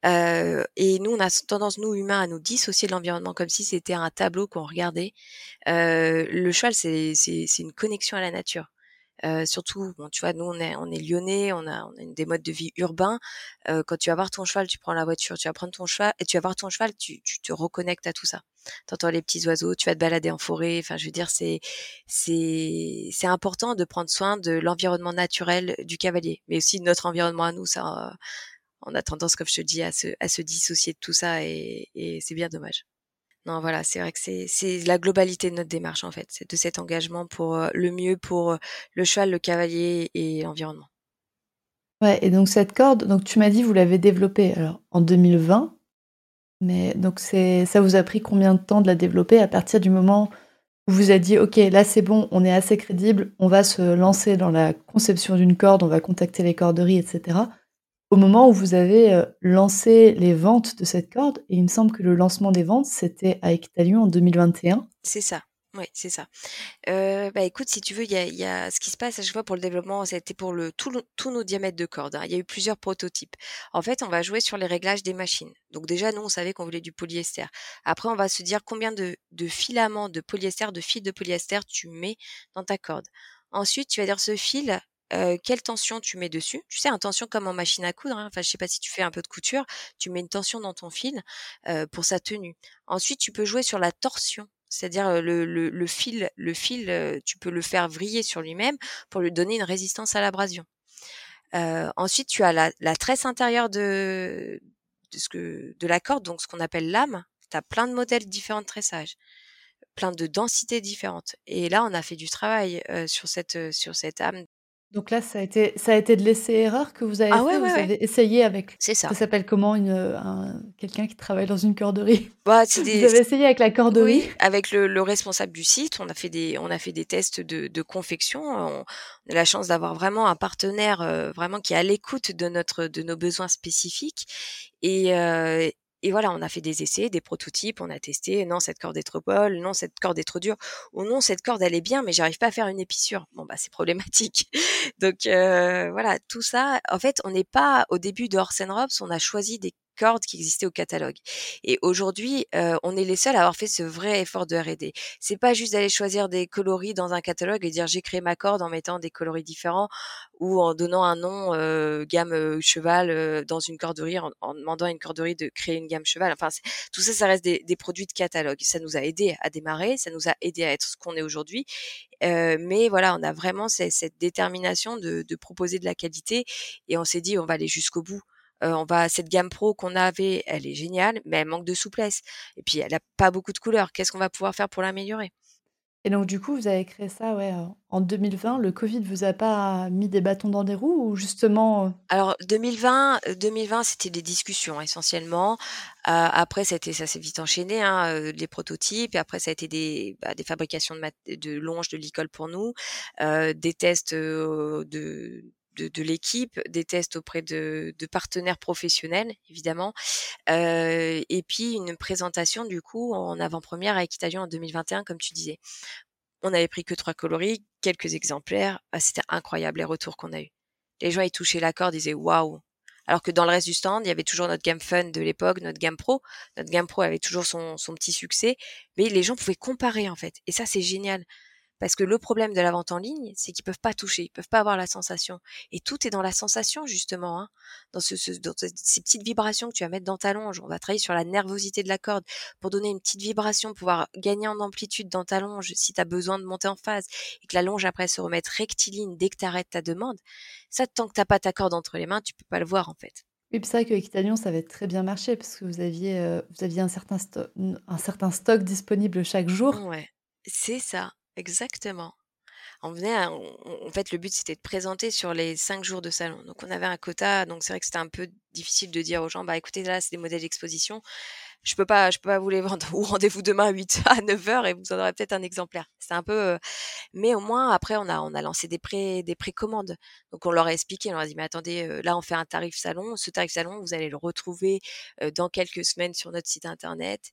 Euh, et nous, on a tendance, nous humains, à nous dissocier de l'environnement comme si c'était un tableau qu'on regardait. le cheval, c'est une connexion à la nature. Euh, surtout, bon, tu vois, nous on est, on est lyonnais, on a, on a des modes de vie urbains. Euh, quand tu vas voir ton cheval, tu prends la voiture, tu vas prendre ton cheval, et tu vas voir ton cheval, tu, tu te reconnectes à tout ça. T'entends les petits oiseaux, tu vas te balader en forêt. Enfin, je veux dire, c'est, c'est, c'est important de prendre soin de l'environnement naturel du cavalier, mais aussi de notre environnement à nous. Ça, on a tendance, comme je te dis, à se, à se dissocier de tout ça, et, et c'est bien dommage. Non, voilà, c'est vrai que c'est la globalité de notre démarche en fait, de cet engagement pour euh, le mieux pour euh, le cheval, le cavalier et l'environnement. Ouais, et donc cette corde, donc tu m'as dit vous l'avez développée alors en 2020, mais donc ça vous a pris combien de temps de la développer à partir du moment où vous avez dit ok là c'est bon, on est assez crédible, on va se lancer dans la conception d'une corde, on va contacter les corderies, etc au moment où vous avez euh, lancé les ventes de cette corde, et il me semble que le lancement des ventes, c'était à Equitalion en 2021. C'est ça. Oui, c'est ça. Euh, bah écoute, si tu veux, il y a, ce qui se passe à chaque fois pour le développement, ça a été pour le, tous nos diamètres de corde. Hein. Il y a eu plusieurs prototypes. En fait, on va jouer sur les réglages des machines. Donc déjà, nous, on savait qu'on voulait du polyester. Après, on va se dire combien de, de filaments de polyester, de fils de polyester tu mets dans ta corde. Ensuite, tu vas dire ce fil, quelle tension tu mets dessus? Tu sais, une tension comme en machine à coudre. Hein. Enfin, je sais pas si tu fais un peu de couture. Tu mets une tension dans ton fil pour sa tenue. Ensuite, tu peux jouer sur la torsion. C'est-à-dire le, fil, le fil, tu peux le faire vriller sur lui-même pour lui donner une résistance à l'abrasion. ensuite, tu as la, tresse intérieure de, ce que, de la corde, donc ce qu'on appelle lame. Tu as plein de modèles différents de tressage plein de densités différentes. Et là, on a fait du travail sur cette sur cette âme donc là, ça a été, ça a été de l'essai-erreur que vous avez ah fait. vous avez essayé avec. C'est ça. Ça s'appelle comment une, quelqu'un qui travaille dans une corderie? Bah, Vous avez essayé avec la corderie? Oui, avec le, le, responsable du site. On a fait des, on a fait des tests de, de confection. On, a la chance d'avoir vraiment un partenaire euh, vraiment qui est à l'écoute de notre, de nos besoins spécifiques. Et, euh, et voilà, on a fait des essais, des prototypes, on a testé, non, cette corde est trop molle, non, cette corde est trop dure, ou non, cette corde, elle est bien, mais j'arrive pas à faire une épissure. Bon, bah, c'est problématique. Donc, euh, voilà, tout ça, en fait, on n'est pas, au début de Horse Robs, on a choisi des cordes qui existaient au catalogue. Et aujourd'hui, euh, on est les seuls à avoir fait ce vrai effort de R&D. C'est pas juste d'aller choisir des coloris dans un catalogue et dire j'ai créé ma corde en mettant des coloris différents ou en donnant un nom euh, gamme euh, cheval dans une corderie, en, demandant à une corderie de créer une gamme cheval. Enfin, tout ça, ça reste des, des, produits de catalogue. Ça nous a aidé à démarrer, ça nous a aidé à être ce qu'on est aujourd'hui. mais voilà, on a vraiment cette, cette détermination de, de proposer de la qualité et on s'est dit on va aller jusqu'au bout on va cette gamme pro qu'on avait, elle est géniale, mais elle manque de souplesse. Et puis elle a pas beaucoup de couleurs. Qu'est-ce qu'on va pouvoir faire pour l'améliorer? Et donc du coup, vous avez créé ça, ouais, en 2020. Le Covid vous a pas mis des bâtons dans des roues ou justement Alors 2020, 2020, c'était des discussions essentiellement. après, ça, ça s'est vite enchaîné, hein, les prototypes. Et après, ça a été des, bah, des fabrications de, de longes de l'école pour nous, des tests de de, l'équipe, des tests auprès de, partenaires professionnels, évidemment, euh, et puis une présentation du coup en avant-première à Equitalion en 2021, comme tu disais. On avait pris que trois coloris, quelques exemplaires. Ah, c'était incroyable les retours qu'on a eus. Les gens y touchaient la corde, disaient waouh. Alors que dans le reste du stand, il y avait toujours notre gamme fun de l'époque, notre gamme pro. Notre gamme pro avait toujours son petit succès, mais les gens pouvaient comparer en fait. Et ça, c'est génial. Parce que le problème de la vente en ligne, c'est qu'ils peuvent pas toucher, ils peuvent pas avoir la sensation. Et tout est dans la sensation justement, hein. dans, ce, ces petites vibrations que tu vas mettre dans ta longe. On va travailler sur la nervosité de la corde pour donner une petite vibration, pouvoir gagner en amplitude dans ta longe si tu as besoin de monter en phase et que la longe après se remette rectiligne dès que tu arrêtes ta demande. Ça, tant que t'as pas ta corde entre les mains, tu peux pas le voir en fait. Oui, c'est vrai que Equitalion, ça avait très bien marché parce que vous aviez, euh, vous aviez un, certain un certain stock disponible chaque jour. Ouais, c'est ça. Exactement. On venait, en fait, le but c'était de présenter sur les cinq jours de salon. Donc on avait un quota, donc c'est vrai que c'était un peu difficile de dire aux gens, bah écoutez là c'est des modèles d'exposition, je peux pas, je peux pas vous les vendre. Ou rendez-vous demain à 8 à 9 heures et vous en aurez peut-être un exemplaire. C'est un peu, euh, mais au moins après on a on a lancé des pré des précommandes. Donc on leur a expliqué, on leur a dit mais attendez, euh, là on fait un tarif salon, ce tarif salon vous allez le retrouver euh, dans quelques semaines sur notre site internet.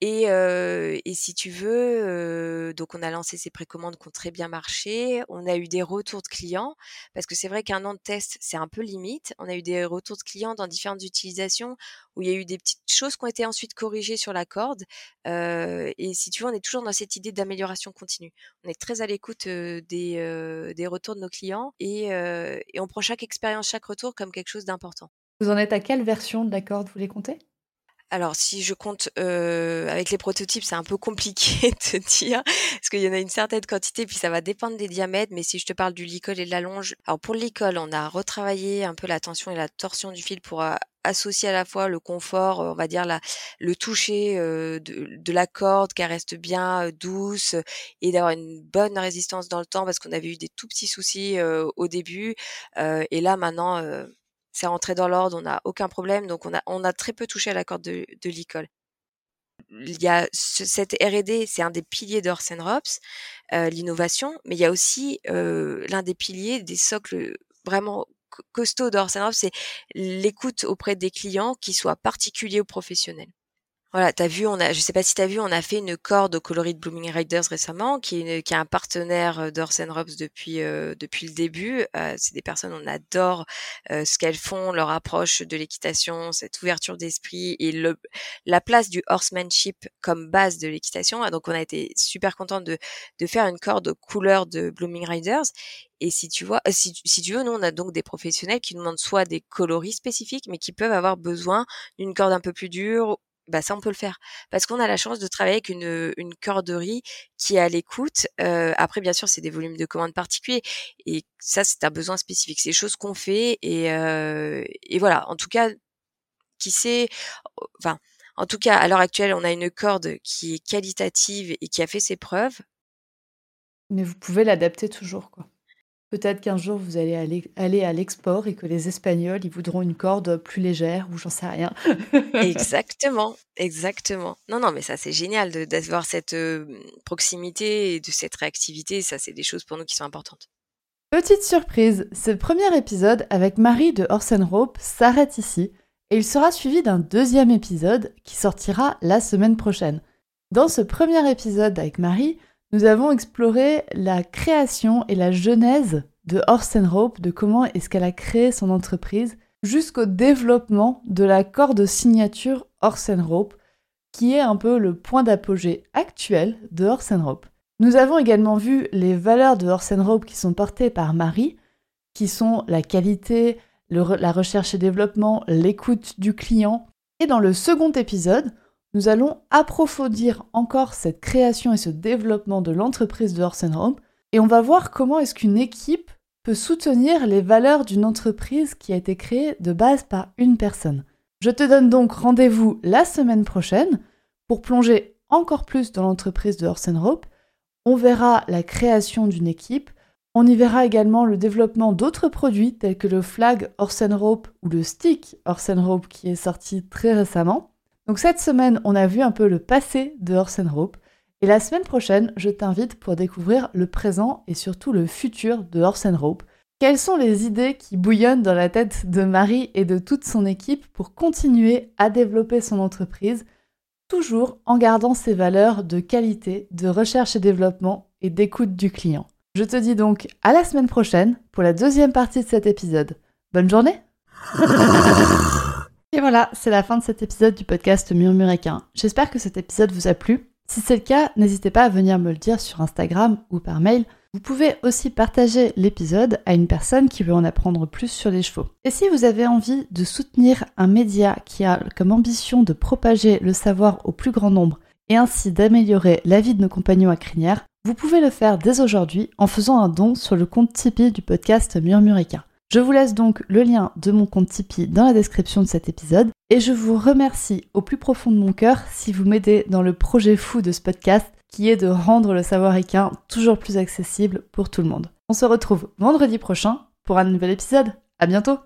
Et, et si tu veux, donc on a lancé ces précommandes qui ont très bien marché. On a eu des retours de clients parce que c'est vrai qu'un an de test c'est un peu limite. On a eu des retours de clients dans différentes utilisations où il y a eu des petites choses qui ont été ensuite corrigées sur la corde. et si tu veux, on est toujours dans cette idée d'amélioration continue. On est très à l'écoute des, des retours de nos clients et, et on prend chaque expérience, chaque retour comme quelque chose d'important. Vous en êtes à quelle version de la corde Vous les comptez alors, si je compte avec les prototypes, c'est un peu compliqué de dire, parce qu'il y en a une certaine quantité, puis ça va dépendre des diamètres. Mais si je te parle du licol et de la longe, alors pour le licol, on a retravaillé un peu la tension et la torsion du fil pour associer à la fois le confort, on va dire la, le toucher de, la corde, qu'elle reste bien douce et d'avoir une bonne résistance dans le temps, parce qu'on avait eu des tout petits soucis au début. et là, maintenant c'est rentré dans l'ordre, on n'a aucun problème, donc on a, on a très peu touché à la corde de, de l'école. Il y a cette R&D, c'est un des piliers d'Orsen Rops, euh, l'innovation, mais il y a aussi euh, l'un des piliers, des socles vraiment costauds d'Orsen Rops, c'est l'écoute auprès des clients, qui soient particuliers ou professionnels. Voilà, t'as vu, on a, je sais pas si t'as vu, on a fait une corde au coloris de Blooming Riders récemment, qui est, qui est un partenaire euh, d'Orsen Robs depuis euh, depuis le début. Euh, c'est des personnes, on adore ce qu'elles font, leur approche de l'équitation, cette ouverture d'esprit et le la place du horsemanship comme base de l'équitation. Donc on a été super content de de faire une corde aux couleurs de Blooming Riders. Et si tu vois, si, si tu veux, nous on a donc des professionnels qui demandent soit des coloris spécifiques, mais qui peuvent avoir besoin d'une corde un peu plus dure bah ça on peut le faire parce qu'on a la chance de travailler avec une, une corderie qui est à l'écoute. Après bien sûr c'est des volumes de commandes particuliers et ça c'est un besoin spécifique, c'est des choses qu'on fait et, et voilà. En tout cas, qui sait, enfin en tout cas à l'heure actuelle on a une corde qui est qualitative et qui a fait ses preuves. Mais vous pouvez l'adapter toujours quoi. Peut-être qu'un jour vous allez aller, aller à l'export et que les Espagnols, ils voudront une corde plus légère ou j'en sais rien. exactement, exactement. Non, non, mais ça c'est génial d'avoir cette proximité et de cette réactivité. Ça, c'est des choses pour nous qui sont importantes. Petite surprise, ce premier épisode avec Marie de Orsen Rope s'arrête ici et il sera suivi d'un deuxième épisode qui sortira la semaine prochaine. Dans ce premier épisode avec Marie, nous avons exploré la création et la genèse de Orsen de comment est-ce qu'elle a créé son entreprise, jusqu'au développement de la corde signature Orsen Rope, qui est un peu le point d'apogée actuel de Orsen. Nous avons également vu les valeurs de Orsen Rope qui sont portées par Marie, qui sont la qualité, la recherche et développement, l'écoute du client. Et dans le second épisode, nous allons approfondir encore cette création et ce développement de l'entreprise de Horse Home et on va voir comment est-ce qu'une équipe peut soutenir les valeurs d'une entreprise qui a été créée de base par une personne. Je te donne donc rendez-vous la semaine prochaine pour plonger encore plus dans l'entreprise de Horse Rope. On verra la création d'une équipe, on y verra également le développement d'autres produits tels que le flag Horse Rope ou le stick Horse Rope qui est sorti très récemment. Donc cette semaine, on a vu un peu le passé de Horse Rope. Et la semaine prochaine, je t'invite pour découvrir le présent et surtout le futur de Horse Rope. Quelles sont les idées qui bouillonnent dans la tête de Marie et de toute son équipe pour continuer à développer son entreprise, toujours en gardant ses valeurs de qualité, de recherche et développement et d'écoute du client? Je te dis donc à la semaine prochaine pour la deuxième partie de cet épisode. Bonne journée Et voilà, c'est la fin de cet épisode du podcast Murmuréquin. J'espère que cet épisode vous a plu. Si c'est le cas, n'hésitez pas à venir me le dire sur Instagram ou par mail. Vous pouvez aussi partager l'épisode à une personne qui veut en apprendre plus sur les chevaux. Et si vous avez envie de soutenir un média qui a comme ambition de propager le savoir au plus grand nombre et ainsi d'améliorer la vie de nos compagnons à crinière, vous pouvez le faire dès aujourd'hui en faisant un don sur le compte Tipeee du podcast Murmuréquin. Je vous laisse donc le lien de mon compte Tipeee dans la description de cet épisode et je vous remercie au plus profond de mon cœur si vous m'aidez dans le projet fou de ce podcast qui est de rendre le savoir équin toujours plus accessible pour tout le monde. On se retrouve vendredi prochain pour un nouvel épisode. À bientôt!